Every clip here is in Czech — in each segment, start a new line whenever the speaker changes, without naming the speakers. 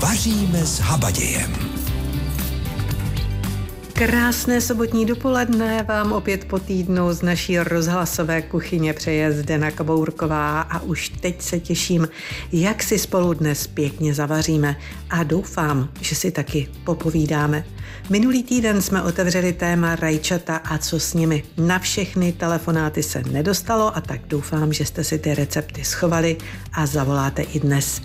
Vaříme s habadějem.
Krásné sobotní dopoledne vám opět po týdnu z naší rozhlasové kuchyně přeje Zdena Kabourková a už teď se těším, jak si spolu dnes pěkně zavaříme a doufám, že si taky popovídáme. Minulý týden jsme otevřeli téma rajčata a co s nimi. Na všechny telefonáty se nedostalo a tak doufám, že jste si ty recepty schovali a zavoláte i dnes.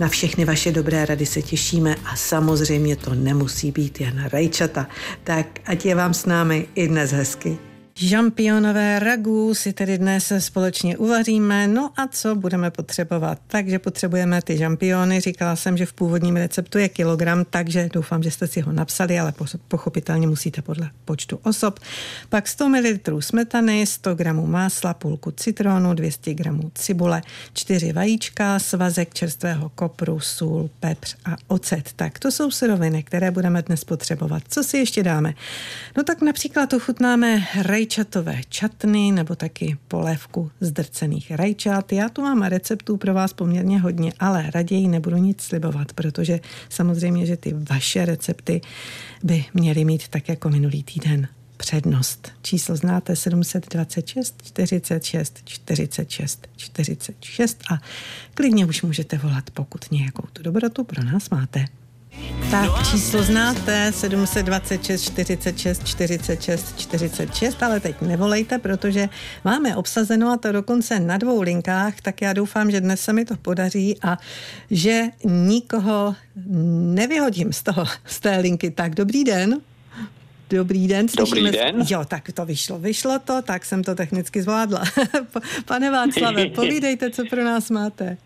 Na všechny vaše dobré rady se těšíme a samozřejmě to nemusí být jen rajčata. Tak ať je vám s námi i dnes hezky. Žampionové ragu si tedy dnes společně uvaříme. No a co budeme potřebovat? Takže potřebujeme ty žampiony. Říkala jsem, že v původním receptu je kilogram, takže doufám, že jste si ho napsali, ale pochopitelně musíte podle počtu osob. Pak 100 ml smetany, 100 g másla, půlku citronu, 200 g cibule, 4 vajíčka, svazek čerstvého kopru, sůl, pepř a ocet. Tak to jsou suroviny, které budeme dnes potřebovat. Co si ještě dáme? No tak například ochutnáme rej rajčatové čatny nebo taky polévku z drcených rajčat. Já tu mám receptů pro vás poměrně hodně, ale raději nebudu nic slibovat, protože samozřejmě, že ty vaše recepty by měly mít tak jako minulý týden přednost. Číslo znáte 726 46 46 46 a klidně už můžete volat, pokud nějakou tu dobrotu pro nás máte. Tak číslo znáte, 726 46 46 46, ale teď nevolejte, protože máme obsazeno a to dokonce na dvou linkách, tak já doufám, že dnes se mi to podaří a že nikoho nevyhodím z toho, z té linky. Tak dobrý den. Dobrý den.
Dobrý den.
Jo, tak to vyšlo. Vyšlo to, tak jsem to technicky zvládla. Pane Václave, povídejte, co pro nás máte.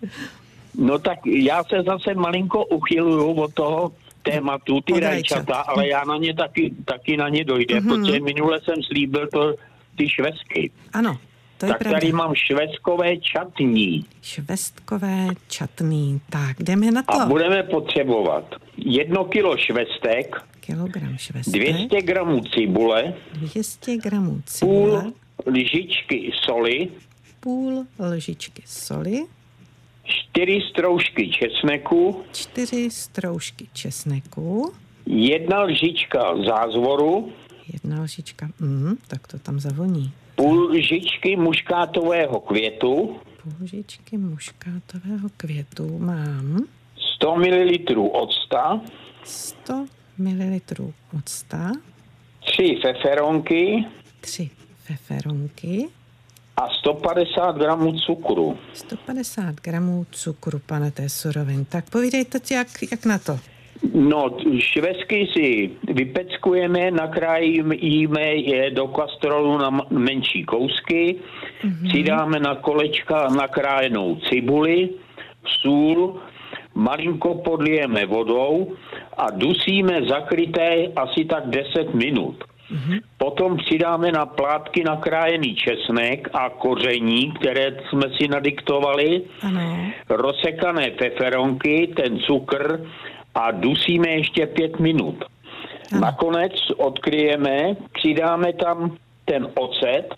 No tak já se zase malinko uchyluju od toho tématu, ty rajčata, ale já na ně taky, taky na ně dojde, mm-hmm. protože minule jsem slíbil to, ty švestky.
Ano, to je
tak
pravda.
tady mám švestkové čatní.
Švestkové čatní, tak jdeme na to.
A budeme potřebovat jedno kilo švestek,
kilogram švestek,
200 gramů cibule,
200 gramů cibule,
půl lžičky soli,
půl lžičky soli,
čtyři stroužky česneku,
čtyři stroužky česneku,
jedna lžička zázvoru,
jedna lžička, mm, tak to tam zavoní.
Půl lžičky muškátového květu,
půl lžičky muškátového květu mám.
100 ml octa,
100 ml octa,
tři feferonky,
tři feferonky,
a 150 gramů cukru.
150 gramů cukru, pane, té surovin. Tak povídejte, jak, jak na to?
No, švestky si vypeckujeme, nakrájíme je do kastrolu na menší kousky, mm-hmm. přidáme na kolečka nakrájenou cibuli, sůl, malinko podlijeme vodou a dusíme zakryté asi tak 10 minut. Mm-hmm. Potom přidáme na plátky nakrájený česnek a koření, které jsme si nadiktovali, ano. rozsekané peperonky, ten cukr a dusíme ještě pět minut. Ano. Nakonec odkryjeme, přidáme tam ten ocet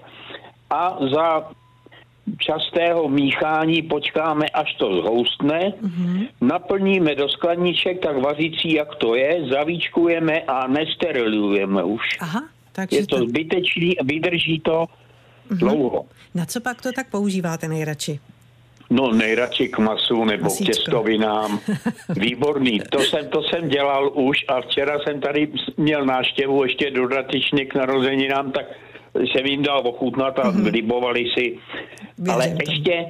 a za častého míchání počkáme, až to zhoustne, mm-hmm. naplníme do skladniček tak vařící, jak to je, zavíčkujeme a nesterilujeme už.
Aha,
takže je to, to zbytečný a vydrží to mm-hmm. dlouho.
Na co pak to tak používáte nejradši?
No nejradši k masu nebo Masíčko. k těstovinám. Výborný. To jsem, to jsem dělal už a včera jsem tady měl náštěvu ještě dodatečně k narozeninám, tak jsem jim dal ochutnat a mm-hmm. libovali si. Věřím Ale to. ještě,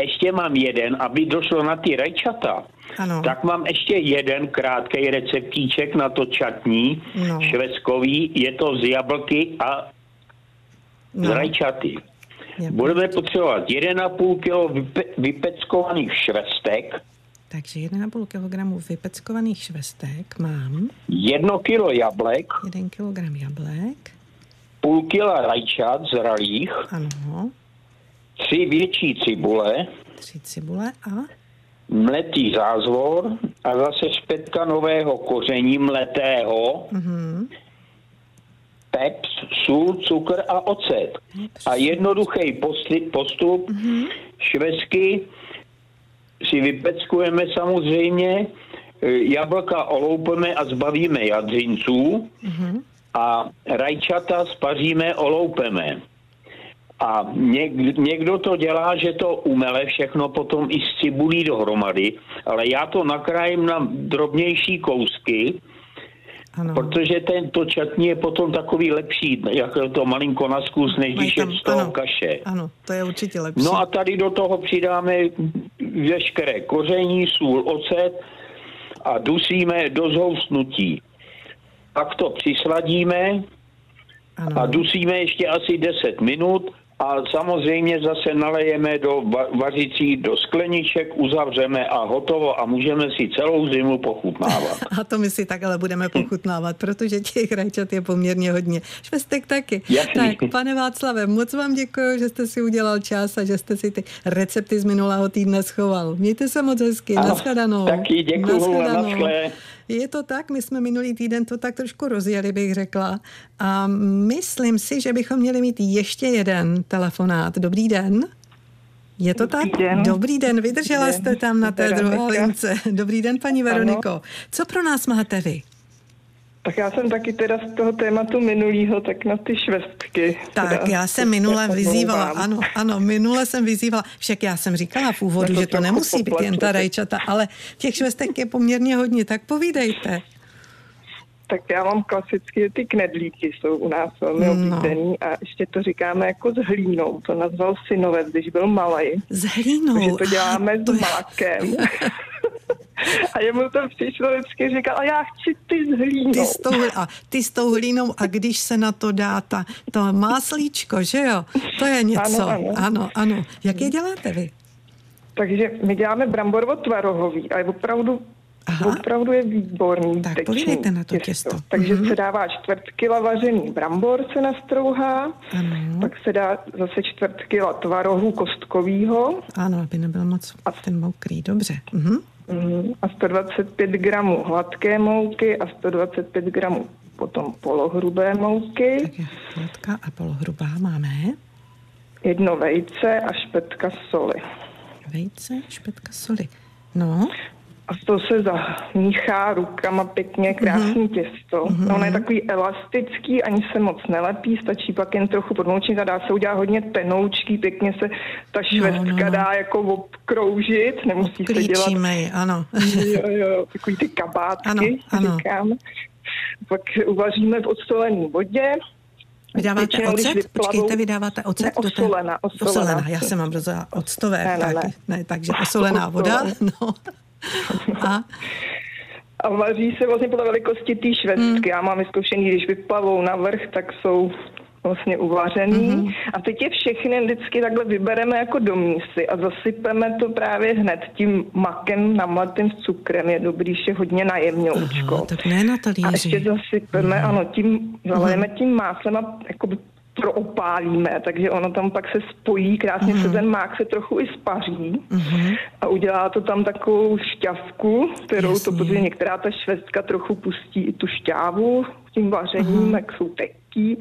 ještě mám jeden, aby došlo na ty rajčata. Ano. Tak mám ještě jeden krátký receptíček na to čatní, no. švestkový. Je to z jablky a no. z rajčaty. Jablky. Budeme potřebovat 1,5 kg vype- vypeckovaných švestek.
Takže 1,5 kg vypeckovaných švestek mám.
1 kg jablek.
1 kg jablek
půl kila rajčat zralých,
ano.
tři větší cibule,
tři cibule a
mletý zázvor a zase špetka nového koření mletého, mm-hmm. peps, sůl, cukr a ocet. A jednoduchý postup, mm-hmm. švesky si vypeckujeme samozřejmě, jablka oloupeme a zbavíme jadřinců mm-hmm. A rajčata spaříme, oloupeme. A někdo to dělá, že to umele všechno potom i s cibulí dohromady, ale já to nakrájím na drobnější kousky, ano. Protože ten, to čatní je potom takový lepší, jako to malinko na zkus, než když je z toho ano, kaše.
Ano, to je určitě lepší.
No a tady do toho přidáme veškeré koření, sůl, ocet a dusíme do zhoustnutí. Pak to přisladíme ano. a dusíme ještě asi 10 minut a samozřejmě zase nalejeme do vařicí, do skleniček, uzavřeme a hotovo a můžeme si celou zimu pochutnávat.
A to my si takhle budeme pochutnávat, protože těch rajčat je poměrně hodně. Švestek taky.
Jasný.
Tak, pane Václave, moc vám děkuji, že jste si udělal čas a že jste si ty recepty z minulého týdne schoval. Mějte se moc hezky, naschledanou.
Taky děkuji, naschle.
Je to tak, my jsme minulý týden to tak trošku rozjeli, bych řekla. A myslím si, že bychom měli mít ještě jeden telefonát. Dobrý den. Je to
Dobrý
tak?
Den.
Dobrý den, vydržela Dobrý den. jste tam na té druhé lince. Dobrý den, paní Veroniko. Ano. Co pro nás máte vy?
Tak já jsem taky teda z toho tématu minulýho, tak na ty švestky.
Tak teda, já jsem minule vyzývala, ano, ano, minule jsem vyzývala, však já jsem říkala v úvodu, to že to nemusí být jen ta rajčata, ale těch švestek je poměrně hodně, tak povídejte.
Tak já mám klasicky ty knedlíky, jsou u nás velmi no. oblíbený a ještě to říkáme jako s hlínou. To nazval synovec, když byl malý.
S hlínou?
Takže to děláme to s mákem. A jemu to přišlo vždycky, říkal, a já chci ty s hlínou.
Ty s tou, a ty s tou hlínou a když se na to dá ta, to máslíčko, že jo? To je něco. Ano, ano. ano, ano. Jak je děláte vy?
Takže my děláme bramborovo tvarohový a je opravdu Aha. Opravdu je výborný.
Tak povídejte na to těsto. těsto.
Takže mm-hmm. se dává čtvrt kila vařený brambor se nastrouhá, ano. pak se dá zase čtvrt kila tvarohu kostkovýho.
Ano, aby nebyl moc a, ten mokrý, dobře. Mm-hmm.
Mm, a 125 gramů hladké mouky a 125 gramů potom polohrubé mouky.
Tak je hladká a polohrubá máme.
Jedno vejce a špetka soli.
Vejce, špetka soli. No.
A to se zamíchá rukama pěkně, krásný mm-hmm. těsto. Mm-hmm. Ono je takový elastický, ani se moc nelepí, stačí pak jen trochu podmoučit a dá se udělat hodně tenoučký, pěkně se ta švestka no, no. dá jako obkroužit, nemusí se dělat...
Ji, ano.
jo, jo, takový ty kabátky, ano, ano. říkám. Pak uvaříme v odstolené vodě,
Vydáváte Většinou, ocet? Počkejte, vydáváte ocet?
Ne, osolená,
osolená. osolená. Já jsem mám rozuměla octové. Ne, ne, tak, ne. ne, takže osolená voda. No.
A? A vaří se vlastně podle velikosti té švestky. Hmm. Já mám vyzkoušený, když vyplavou na vrch, tak jsou vlastně uvařený. Mm-hmm. A teď je všechny vždycky takhle vybereme jako do mísy a zasypeme to právě hned tím makem namletým s cukrem. Je dobrý, že hodně najemňoučko. Aha,
tak ne na talíři.
A ještě zasypeme, mm-hmm. ano, tím zalejeme mm-hmm. tím máslem a jako proopálíme, takže ono tam pak se spojí, krásně mm. se ten mák se trochu i spaří mm. a udělá to tam takovou šťavku, kterou Jasně. to, protože některá ta švestka trochu pustí i tu šťávu tím vařením, mm. jak jsou teký.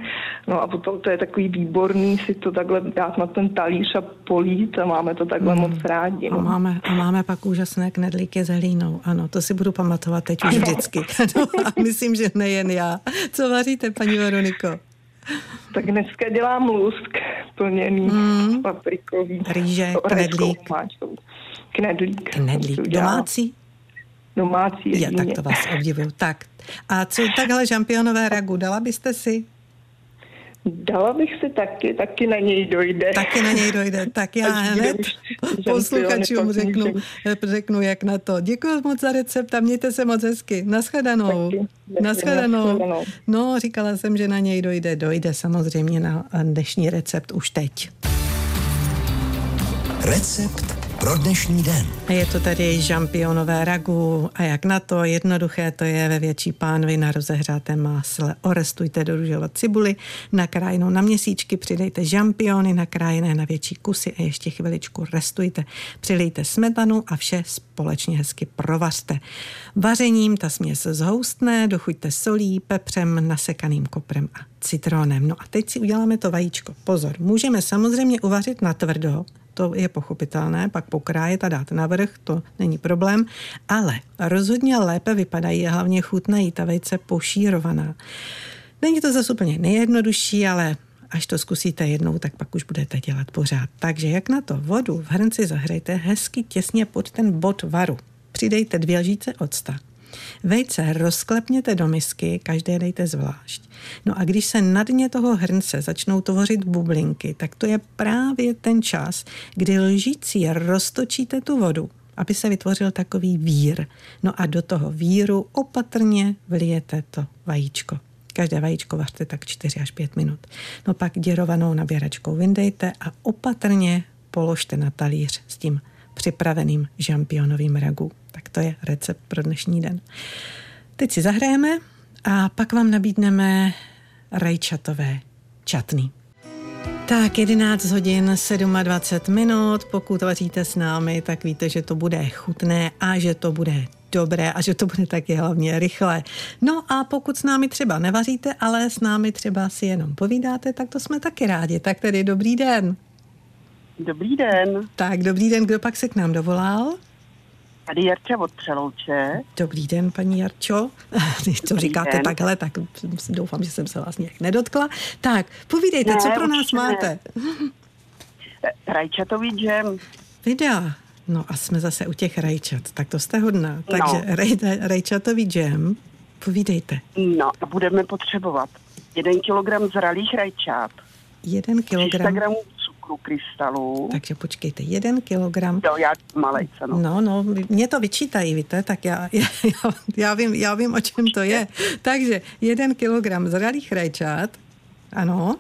No a potom to je takový výborný si to takhle dát na ten talíř a polít a máme to takhle mm. moc rádi.
No. A, máme, a máme pak úžasné knedlíky s hlínou. Ano, to si budu pamatovat teď už vždycky. no, a myslím, že nejen já. Co vaříte, paní Veroniko?
Tak dneska dělám lusk plněný mm. paprikový.
Rýže, knedlík.
Knedlík.
Knedlík. Domácí?
Domácí.
Já tak to vás obdivuju. Tak. A co takhle žampionové ragu, dala byste si?
Dala bych si taky, taky na něj dojde.
Taky na něj dojde, tak já hned posluchačům řeknu, řeknu, jak na to. Děkuji moc za recept a mějte se moc hezky. Naschledanou. Naschledanou. No, říkala jsem, že na něj dojde. Dojde samozřejmě na dnešní recept už teď.
Recept pro dnešní den.
Je to tady žampionové ragu a jak na to, jednoduché to je ve větší pánvi na rozehřátém másle. Orestujte do růžovat cibuli, nakrájenou na měsíčky, přidejte žampiony nakrájené na větší kusy a ještě chviličku restujte. Přilijte smetanu a vše společně hezky provařte. Vařením ta směs zhoustne, dochuďte solí, pepřem, nasekaným koprem a citronem. No a teď si uděláme to vajíčko. Pozor, můžeme samozřejmě uvařit na tvrdo, to je pochopitelné, pak pokrájet a dát navrh, to není problém, ale rozhodně lépe vypadají a hlavně chutnají ta vejce pošírovaná. Není to zase úplně nejjednodušší, ale až to zkusíte jednou, tak pak už budete dělat pořád. Takže jak na to vodu v hrnci zahrajte hezky těsně pod ten bod varu. Přidejte dvě lžíce octa. Vejce rozklepněte do misky, každé dejte zvlášť. No a když se na dně toho hrnce začnou tvořit bublinky, tak to je právě ten čas, kdy lžící roztočíte tu vodu, aby se vytvořil takový vír. No a do toho víru opatrně vlijete to vajíčko. Každé vajíčko vařte tak 4 až 5 minut. No pak děrovanou naběračkou vyndejte a opatrně položte na talíř s tím připraveným žampionovým ragu. Tak to je recept pro dnešní den. Teď si zahrajeme a pak vám nabídneme rajčatové čatny. Tak 11 hodin 27 minut, pokud vaříte s námi, tak víte, že to bude chutné a že to bude dobré a že to bude taky hlavně rychle. No a pokud s námi třeba nevaříte, ale s námi třeba si jenom povídáte, tak to jsme taky rádi. Tak tedy dobrý den.
Dobrý den.
Tak dobrý den, kdo pak se k nám dovolal?
Tady Jarča od Přelouče.
Dobrý den, paní Jarčo. Když to
Dobrý
říkáte
den.
takhle, tak doufám, že jsem se vás nějak nedotkla. Tak, povídejte,
Ne,
co pro nás
ne.
máte?
Rajčatový džem.
Videa. No a jsme zase u těch rajčat, tak to jste hodná.
No.
Takže rej, rajčatový džem, povídejte.
No a budeme potřebovat 1 kg zralých rajčat,
Jeden
300
kilogram,
gramů cukru krystalů.
takže počkejte, jeden kilogram.
Jo, já malejce, no.
No, no, mě to vyčítají, víte, tak já, já, já, já, vím, já vím, o čem to je. Takže jeden kilogram zralých rajčat, ano,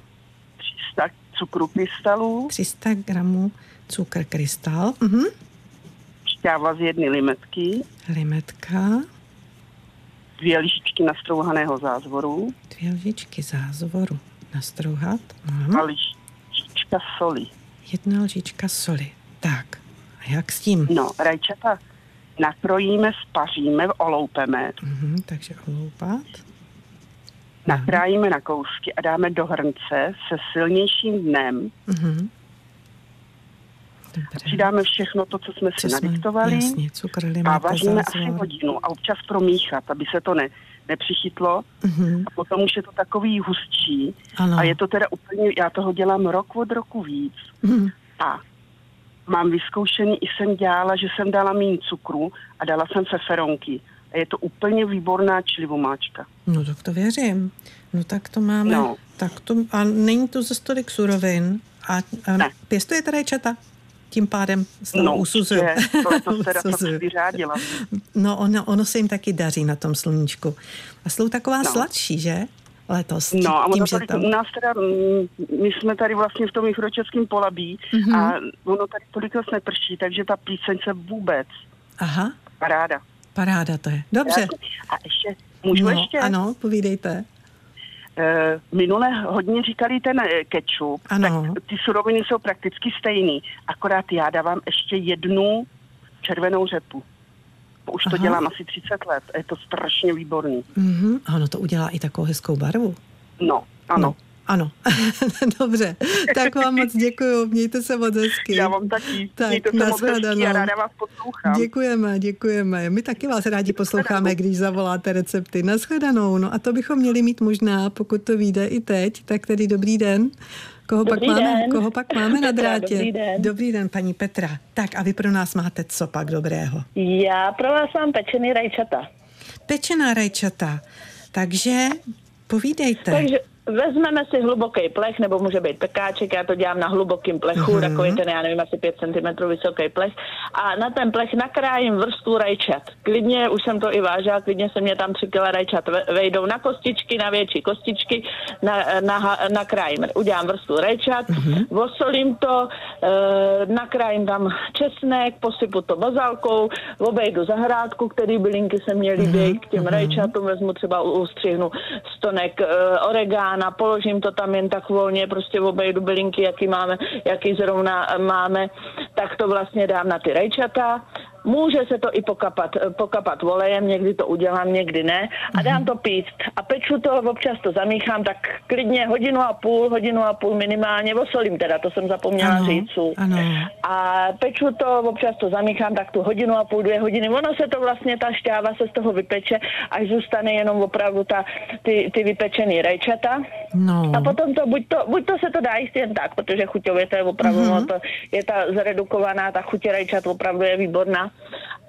300 cukru krystalů,
300 gramů cukr krystal, mhm,
šťáva z jedny limetky,
limetka,
dvě lžičky nastrouhaného zázvoru
dvě lžičky zázvoru nastrouhat,
a
mhm,
lžička soli.
jedna lžička soli. Tak, a jak s tím?
No, rajčata nakrojíme, spaříme, oloupeme,
Mhm, takže oloupat.
nakrájíme na kousky a dáme do hrnce se silnějším dnem.
Mhm. Dobře.
Přidáme všechno to, co jsme si
Co jsme-
nadiktovali
Jasně, cukr,
a
limetka,
vaříme asi hodinu a občas promíchat, aby se to ne, nepřichytlo.
Mhm,
A potom už je to takový hustší
Ano.
a je to teda úplně, já toho dělám rok od roku víc
Mhm.
a mám vyzkoušený, i jsem dělala, že jsem dala méně cukru a dala jsem feferonky. A je to úplně výborná člivomáčka.
No tak to věřím. No tak to máme.
No.
Tak to, a není to ze stolik surovin. A, a
Ne.
pěstujete rajčata? Tím pádem z toho
No,
usuzuju.
určitě, to teda vyřádila.
No ono, ono se jim taky daří na tom sluníčku. A jsou taková
No.
sladší, že? Letos.
No a
tím,
tady,
tam...
u nás teda, mm, my jsme tady vlastně v tom Jichročeském polabí
Mhm.
a ono tady tolik moc neprší, takže ta píseň se vůbec
Aha,
paráda.
paráda to je. Dobře.
A ještě, můžu
no,
ještě?
Ano, povídejte.
Eh, minule hodně říkali ten eh, ketchup,
Ano.
tak ty suroviny jsou prakticky stejný, akorát já dávám ještě jednu červenou řepu. Už to
Aha.
dělám asi 30 let je to strašně výborný.
Mhm. A ono to udělá i takovou hezkou barvu.
No, ano.
No, ano. Dobře. Tak vám moc děkuju. Mějte se moc hezky.
Já vám taky.
Tak,
Mějte se moc
nashledanou.
hezký a ráda vás poslouchám.
Děkujeme, děkujeme. My taky vás rádi posloucháme, když zavoláte recepty. Naschledanou. No a to bychom měli mít možná, pokud to vyjde i teď. Tak tedy dobrý den. Koho,
Dobrý
pak, máme,
den.
koho pak máme na
Petra,
drátě?
dobrý den.
Dobrý den, paní Petra. Tak a vy pro nás máte co pak dobrého?
Já pro vás mám pečený rajčata.
Pečená rajčata. Takže povídejte.
Takže vezmeme si hluboký plech, nebo může být pekáček, já to dělám na hlubokém plechu,
Mhm.
mm-hmm. takový ten, já nevím, asi 5 cm vysoký plech. A na ten plech nakrájím vrstvu rajčat. Klidně, už jsem to i vážila, klidně se mě tam 3 kg rajčat ve- vejdou na kostičky, na větší kostičky, na, na, nakrájím, udělám vrstvu rajčat, mm-hmm. osolím to, e, nakrájím tam česnek, posypu to bazalkou, obejdu zahrádku, který bylinky se mě líbí, k těm rajčatům vezmu třeba, ustřihnu stonek e, oregána, položím to tam jen tak volně, prostě obejdu bylinky, jaký máme, jaký zrovna máme, tak to vlastně dám na ty rajčata Může se to i pokapat, pokapat volejem, někdy to udělám, někdy ne a dám mhm. to píct. A peču to, občas to zamíchám, tak klidně hodinu a půl, hodinu a půl minimálně, osolím teda, to jsem zapomněla ano, říct.
Ano.
A peču to, občas to zamíchám, tak tu hodinu a půl, dvě hodiny. Ono se to vlastně, ta šťáva se z toho vypeče, až zůstane jenom opravdu ta, ty, ty vypečený rajčata.
No.
A potom to, buď to, buď to se to dá jíst jen tak, protože chuťově to je opravdu, mm-hmm. no, to, je ta zredukovaná, ta chuť rajčat opravdu je výborná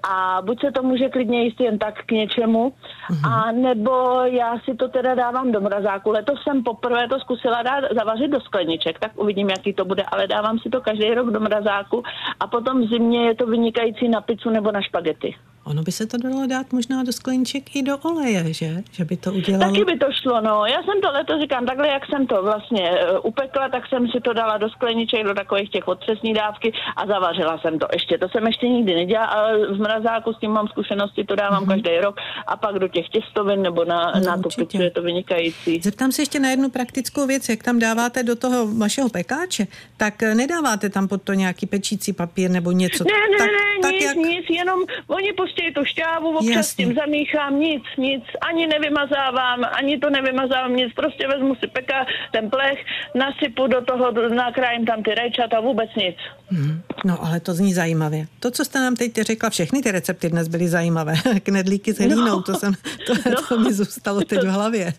a buď se to může klidně jíst jen tak k něčemu, mm-hmm. a nebo já si to teda dávám do mrazáku. Letos jsem poprvé to zkusila dát, zavařit do skleniček, tak uvidím, jaký to bude, ale dávám si to každý rok do mrazáku a potom v zimě je to vynikající na pizzu nebo na špagety.
Ono by se to dalo dát možná do skleníček i do oleje, že? Že by to udělalo...
Taky by to šlo, no. Já jsem to letos říkám, takhle jak jsem to vlastně uh, upekla, tak jsem si to dala do skleniček, do takových těch otřesní dávky a zavařila jsem to ještě. To jsem ještě nikdy nedělala, ale v mrazáku s tím mám zkušenosti, to dávám mm-hmm. každý rok a pak do těch těstovin nebo na, no, na tu pizzu je to vynikající.
Zeptám se ještě na jednu praktickou věc, jak tam dáváte do toho vašeho pekáče, tak nedáváte tam pod to nějaký pečící papír nebo něco?
Ne, ne,
tak,
ne, tak nic, jak... nic, jenom oni pustějí tu šťávu, občas Jasně. tím zamíchám, nic, nic, ani nevymazávám, ani to nevymazávám, nic, prostě vezmu si peka, ten plech, nasypu do toho, nakrájím tam ty rajčata, vůbec nic.
Hmm. No, ale to zní zajímavě. To, co jste nám teď řekla, všechny ty recepty dnes byly zajímavé. Knedlíky s hlínou, no. to, jsem, to, no. to mi zůstalo teď v hlavě.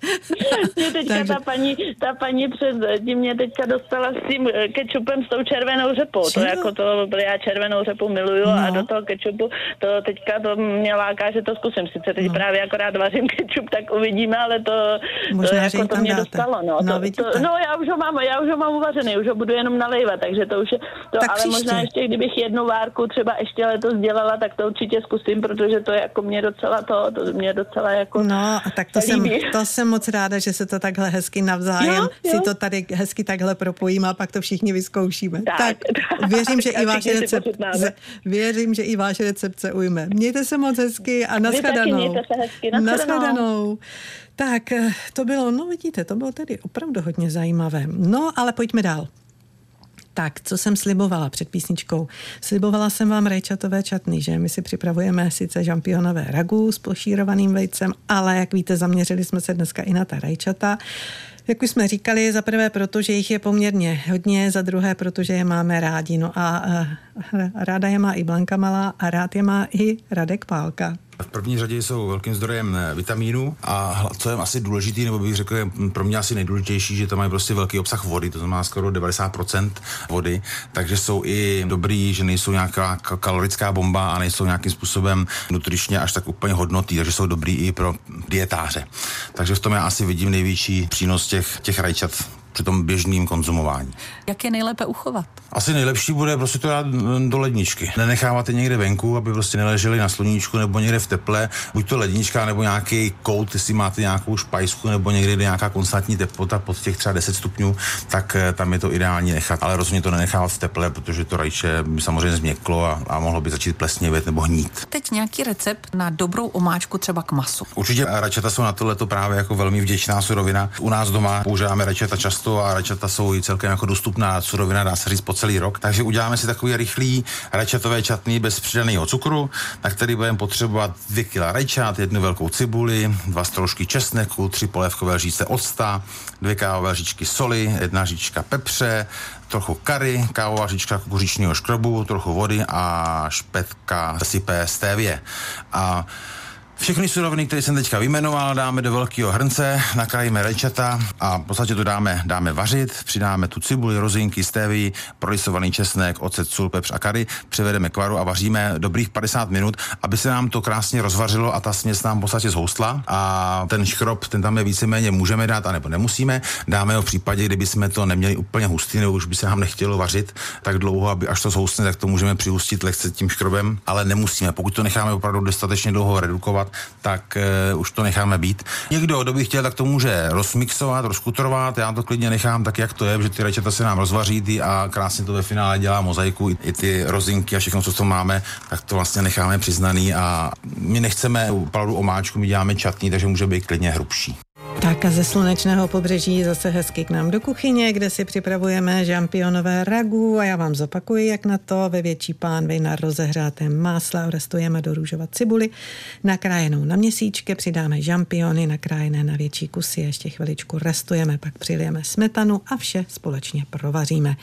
Mě teďka Takže... ta paní, ta paní před tím mě teďka dostala s tím kečupem s tou červenou řepou. Co? To jako to, já červenou řepu miluju no. a do toho kečupu to teďka to mě láká, že to zkusím. Sice teď no. právě akorát vařím kečup, tak uvidíme, ale to,
Možná,
to,
jako
to mě dáte. dostalo. No,
no,
to, to, no já už ho mám, já už ho mám uvařený, už ho budu jenom nalejvat, takže to už je, to,
tak
ale
příště.
možná ještě, kdybych jednu várku třeba ještě letos dělala, tak to určitě zkusím, protože to je jako mě docela to, to mě docela jako
No a tak to jsem, to jsem moc ráda, že se to takhle hezky navzájem jo, jo. si to tady hezky takhle propojíme a pak to všichni vyzkoušíme. Tak, tak věřím, že i váš recept, věřím, že i váš recept se ujme. Mějte se moc hezky a nashledanou.
Nashledanou.
Tak, eh, to bylo, no vidíte, to bylo tedy opravdu hodně zajímavé. No, ale pojďme dál. Tak, co jsem slibovala před písničkou? Slibovala jsem vám rajčatové čatny, že my si připravujeme sice žampionové ragu s pošírovaným vejcem, ale jak víte, zaměřili jsme se dneska i na ta rajčata. Jak už jsme říkali, za prvé proto, že jich je poměrně hodně, za druhé protože je máme rádi. No a uh, ráda je má i Blanka Malá a rád je má i Radek Pálka.
V první řadě jsou velkým zdrojem eh, vitamínů a co je asi důležitý, nebo bych řekl, je pro mě asi nejdůležitější, že tam mají prostě velký obsah vody, to znamená skoro 90% vody, takže jsou i dobrý, že nejsou nějaká kalorická bomba a nejsou nějakým způsobem nutričně až tak úplně hodnotý, takže jsou dobrý i pro dietáře. Takže v tom já asi vidím největší přínos těch, těch rajčat při tom běžným konzumování.
Jak je nejlépe uchovat?
Asi nejlepší bude prostě to dát do ledničky. Nenechávat je někde venku, aby prostě neleželi na sluníčku nebo někde v teple, buď to lednička nebo nějaký kout, jestli máte nějakou špajsku nebo někde nějaká konstantní teplota pod těch třeba 10 stupňů, tak eh, tam je to ideální nechat. Ale rozhodně to nenechávat v teple, protože to rajče by samozřejmě změklo a, a mohlo by začít plesnivět nebo hnít.
Teď nějaký recept na dobrou omáčku třeba k masu.
Určitě rajčata jsou na tohleto právě jako velmi vděčná surovina. U nás doma používáme rajčata často a rajčata jsou i celkem jako dostupná surovina, dá se říct po celý rok. Takže uděláme si takový rychlý rajčatové čatný bez přidaného cukru, na který budeme potřebovat 2 kg rajčat, jednu velkou cibuli, dva stroužky česneku, tři polévkové lžíce octa, dvě kávové lžičky soli, jedna lžička pepře, trochu kary, kávová lžička kukuřičního škrobu, trochu vody a špetka sypé stévě. A všechny suroviny, které jsem teďka vyjmenoval, dáme do velkého hrnce, nakrájíme rajčata a v podstatě to dáme, dáme vařit, přidáme tu cibuli, rozinky, stévy, prolisovaný česnek, ocet, sůl, pepř a kary, přivedeme k varu a vaříme dobrých 50 minut, aby se nám to krásně rozvařilo a ta směs nám v podstatě zhoustla a ten škrob, ten tam je víceméně můžeme dát, anebo nemusíme. Dáme ho v případě, kdyby jsme to neměli úplně hustý, nebo už by se nám nechtělo vařit tak dlouho, aby až to zhoustne, tak to můžeme přihustit lehce tím škrobem, ale nemusíme. Pokud to necháme opravdu dostatečně dlouho redukovat, tak uh, už to necháme být. Někdo, kdo by chtěl, tak to může rozmixovat, rozkutrovat, já to klidně nechám tak, jak to je, že ty rajčata se nám rozvaří a krásně to ve finále dělá mozaiku, i, i ty rozinky a všechno, co to máme, tak to vlastně necháme přiznaný a my nechceme opravdu omáčku, my děláme čatný, takže může být klidně hrubší.
Tak a ze slunečného pobřeží zase hezky k nám do kuchyně, kde si připravujeme žampionové ragu. A já vám zopakuji, jak na to. Ve větší pánvi na rozehřátém másle orestujeme do růžova cibuli, nakrájenou na měsíčky, přidáme žampiony nakrájené na větší kusy, ještě chviličku restujeme, pak přilijeme smetanu a vše společně provaříme.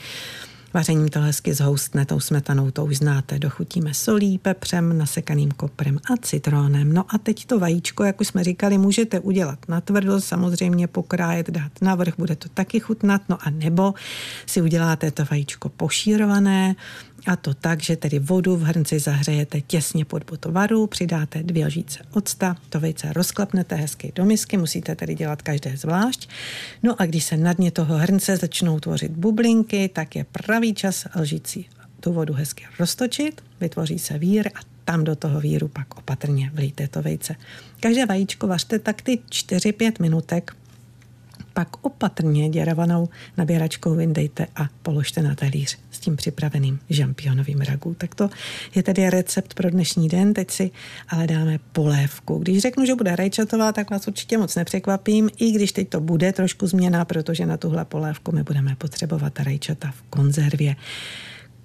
Vařením to hezky zhoustne tou smetanou, to už znáte. Dochutíme solí, pepřem, nasekaným koprem a citrónem. No a teď to vajíčko, jak už jsme říkali, můžete udělat na tvrdo, samozřejmě pokrájet, dát na vrch, bude to taky chutnat, no a nebo si uděláte to vajíčko pošírované, a to tak, že tedy vodu v hrnci zahřejete těsně pod botovaru, přidáte dvě lžíce octa, to vejce rozklapnete hezky do misky, musíte tedy dělat každé zvlášť. No a když se na dně toho hrnce začnou tvořit bublinky, tak je pravý čas lžící tu vodu hezky roztočit, vytvoří se vír a tam do toho víru pak opatrně vlijte to vejce. Každé vajíčko vařte tak ty 4-5 minutek, pak opatrně děravanou nabíračkou vyndejte a položte na talíř s tím připraveným žampionovým ragu. Tak to je tedy recept pro dnešní den. Teď si ale dáme polévku. Když řeknu, že bude rajčatová, tak vás určitě moc nepřekvapím, i když teď to bude trošku změna, protože na tuhle polévku my budeme potřebovat rajčata v konzervě.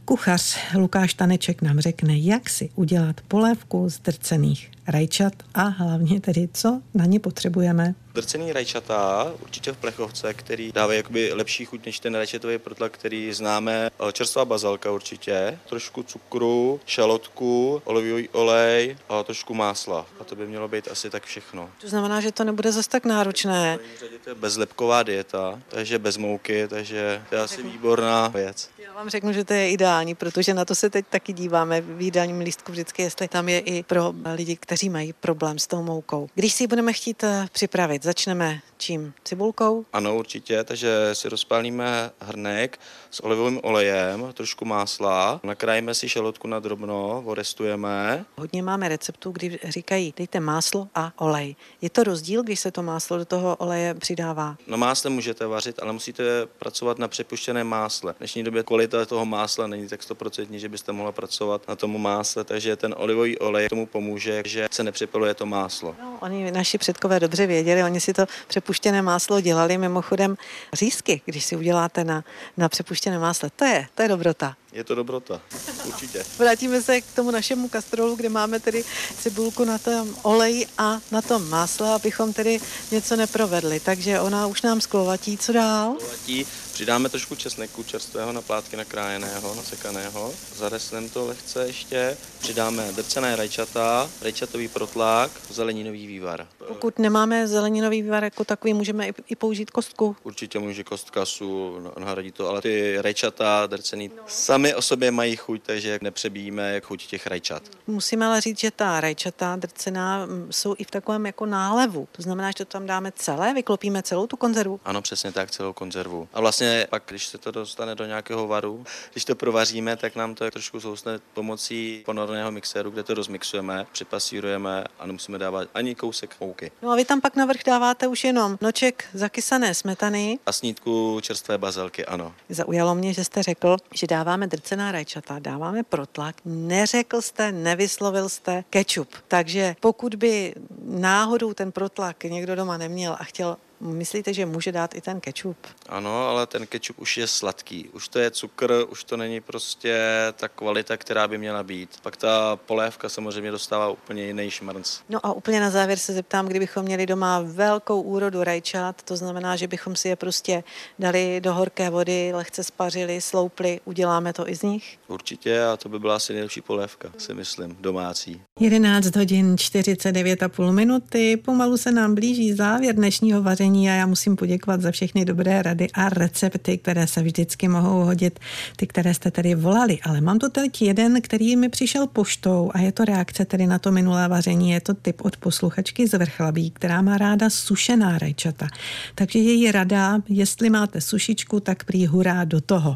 Kuchař Lukáš Taneček nám řekne, jak si udělat polévku z drcených rajčat a hlavně tedy, co na ně potřebujeme.
Drcený rajčata, určitě v plechovce, který dávají jakoby lepší chuť než ten rajčatový protlak, který známe. Čerstvá bazalka určitě, trošku cukru, šalotku, olivový olej a trošku másla. A to by mělo být asi tak všechno.
To znamená, že to nebude zase tak náročné.
To je bezlepková dieta, takže bez mouky, takže to je asi výborná věc.
Já vám řeknu, že to je ideální, protože na to se teď taky díváme v jídelním lístku vždycky, jestli tam je i pro lidi, kteří mají problém s tou moukou. Když si ji budeme chtít eh, připravit, začneme čím? Cibulkou?
Ano, určitě, takže si rozpálíme hrnek s olivovým olejem, trošku másla, nakrájíme si šalotku na drobno, orestujeme.
Hodně máme receptů, kdy říkají, dejte máslo a olej. Je to rozdíl, když se to máslo do toho oleje přidává?
No másle můžete vařit, ale musíte pracovat na přepuštěném másle. V dnešní době kvalita toho másla není tak stoprocentní, že byste mohla pracovat na tomu másle, takže ten olivový olej tomu pomůže, že se nepřepaluje to máslo.
No, oni naši předkové dobře věděli, oni si to přepuštěné máslo dělali mimochodem řízky, když si uděláte na, na přepuštěné máslo. To je, to je dobrota.
Je to dobrota, určitě.
Vrátíme se k tomu našemu kastrolu, kde máme tedy cibulku na tom oleji a na tom másle, abychom tedy něco neprovedli. Takže ona už nám sklovatí, co dál?
Sklovatí, přidáme trošku česneku čerstvého na plátky nakrájeného, nasekaného. Zaresneme to lehce ještě, přidáme drcené rajčata, rajčatový protlák, zeleninový vývar.
Pokud nemáme zeleninový vývar jako takový, můžeme i, použít kostku?
Určitě může kostka su nahradit to, ale ty rajčata drcený no. sami o sobě mají chuť, takže nepřebíjíme jak chuť těch rajčat.
Musíme ale říct, že ta rajčata drcená jsou i v takovém jako nálevu. To znamená, že to tam dáme celé, vyklopíme celou tu konzervu?
Ano, přesně tak, celou konzervu. A vlastně pak, když se to dostane do nějakého varu, když to provaříme, tak nám to trošku zousne pomocí ponorného mixéru, kde to rozmixujeme, připasírujeme a nemusíme dávat ani kousek mouky.
No a vy tam pak navrch dáváte už jenom noček zakysané smetany.
A snídku čerstvé bazalky, ano.
Zaujalo mě, že jste řekl, že dáváme drcená rajčata, dáváme protlak. Neřekl jste, nevyslovil jste kečup. Takže pokud by náhodou ten protlak někdo doma neměl a chtěl Myslíte, že může dát i ten kečup?
Ano, ale ten kečup už je sladký. Už to je cukr, už to není prostě ta kvalita, která by měla být. Pak ta polévka samozřejmě dostává úplně jiný šmrnc.
No a úplně na závěr se zeptám, kdybychom měli doma velkou úrodu rajčat, to znamená, že bychom si je prostě dali do horké vody, lehce spařili, sloupli, uděláme to i z nich?
Určitě a to by byla asi nejlepší polévka, si myslím, domácí.
11 hodin 49,5 minuty, pomalu se nám blíží závěr dnešního vaření vaření a já musím poděkovat za všechny dobré rady a recepty, které se vždycky mohou hodit, ty, které jste tady volali. Ale mám tu teď jeden, který mi přišel poštou a je to reakce tedy na to minulé vaření. Je to typ od posluchačky z Vrchlabí, která má ráda sušená rajčata. Takže její rada, jestli máte sušičku, tak prý hurá do toho.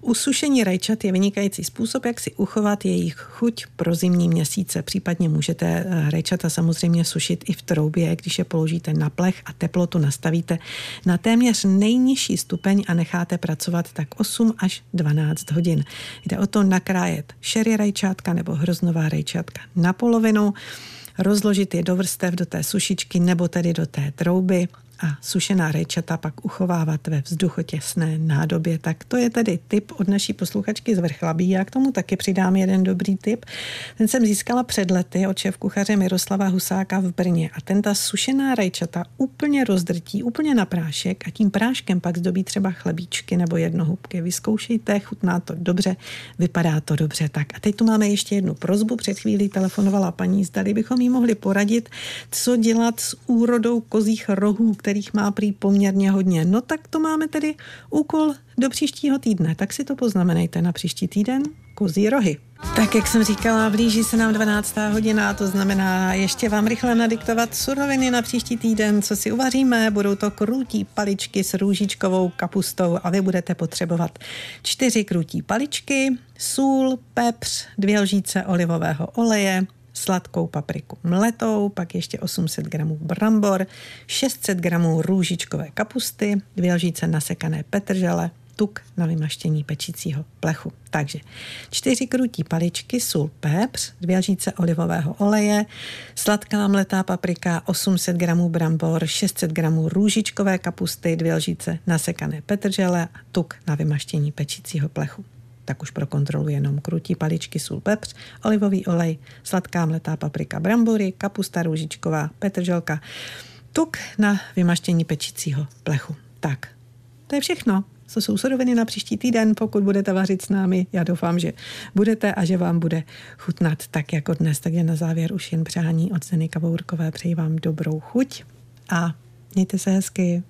U sušení rajčat je vynikající způsob, jak si uchovat jejich chuť pro zimní měsíce. Případně můžete eh, rajčata samozřejmě sušit i v troubě, když je položíte na plech a teplotu na nastavíte na téměř nejnižší stupeň a necháte pracovat tak 8 až 12 hodin. Jde o to nakrájet šery rajčátka nebo hroznová rajčátka na polovinu, rozložit je do vrstev do té sušičky nebo tedy do té trouby a sušená rajčata pak uchovávat ve vzduchotěsné nádobě. Tak to je tedy tip od naší posluchačky z Vrchlabí. Já k tomu taky přidám jeden dobrý tip. Ten jsem získala před lety od šéf kuchaře Miroslava Husáka v Brně a ten ta sušená rajčata úplně rozdrtí, úplně na prášek a tím práškem pak zdobí třeba chlebíčky nebo jednohubky. Vyzkoušejte, chutná to dobře, vypadá to dobře. Tak a teď tu máme ještě jednu prozbu. Před chvílí telefonovala paní, zdali bychom jí mohli poradit, co dělat s úrodou kozích rohů, kterých má prý poměrně hodně. No tak to máme tedy úkol do příštího týdne. Tak si to poznamenejte na příští týden. Kozí rohy. Tak, jak jsem říkala, blíží se nám 12. hodina, to znamená ještě vám rychle nadiktovat suroviny na příští týden, co si uvaříme. Budou to krutí paličky s růžičkovou kapustou a vy budete potřebovat čtyři krutí paličky, sůl, pepř, dvě lžíce olivového oleje, sladkou papriku mletou, pak ještě 800 gramů brambor, 600 gramů růžičkové kapusty, dvě lžíce nasekané petržele, tuk na vymaštění pečícího plechu. Takže čtyři krutí paličky, sůl, pepř, dvě lžíce olivového oleje, sladká mletá paprika, 800 gramů brambor, 600 gramů růžičkové kapusty, dvě lžíce nasekané petržele a tuk na vymaštění pečícího plechu tak už pro kontrolu jenom krutí paličky, sůl, pepř, olivový olej, sladká mletá paprika, brambory, kapusta růžičková, petrželka, tuk na vymaštění pečícího plechu. Tak, to je všechno. To jsou suroviny na příští týden, pokud budete vařit s námi. Já doufám, že budete a že vám bude chutnat tak jako dnes. Takže na závěr už jen přání od Zeny Kabourkové. Přeji vám dobrou chuť a mějte se hezky.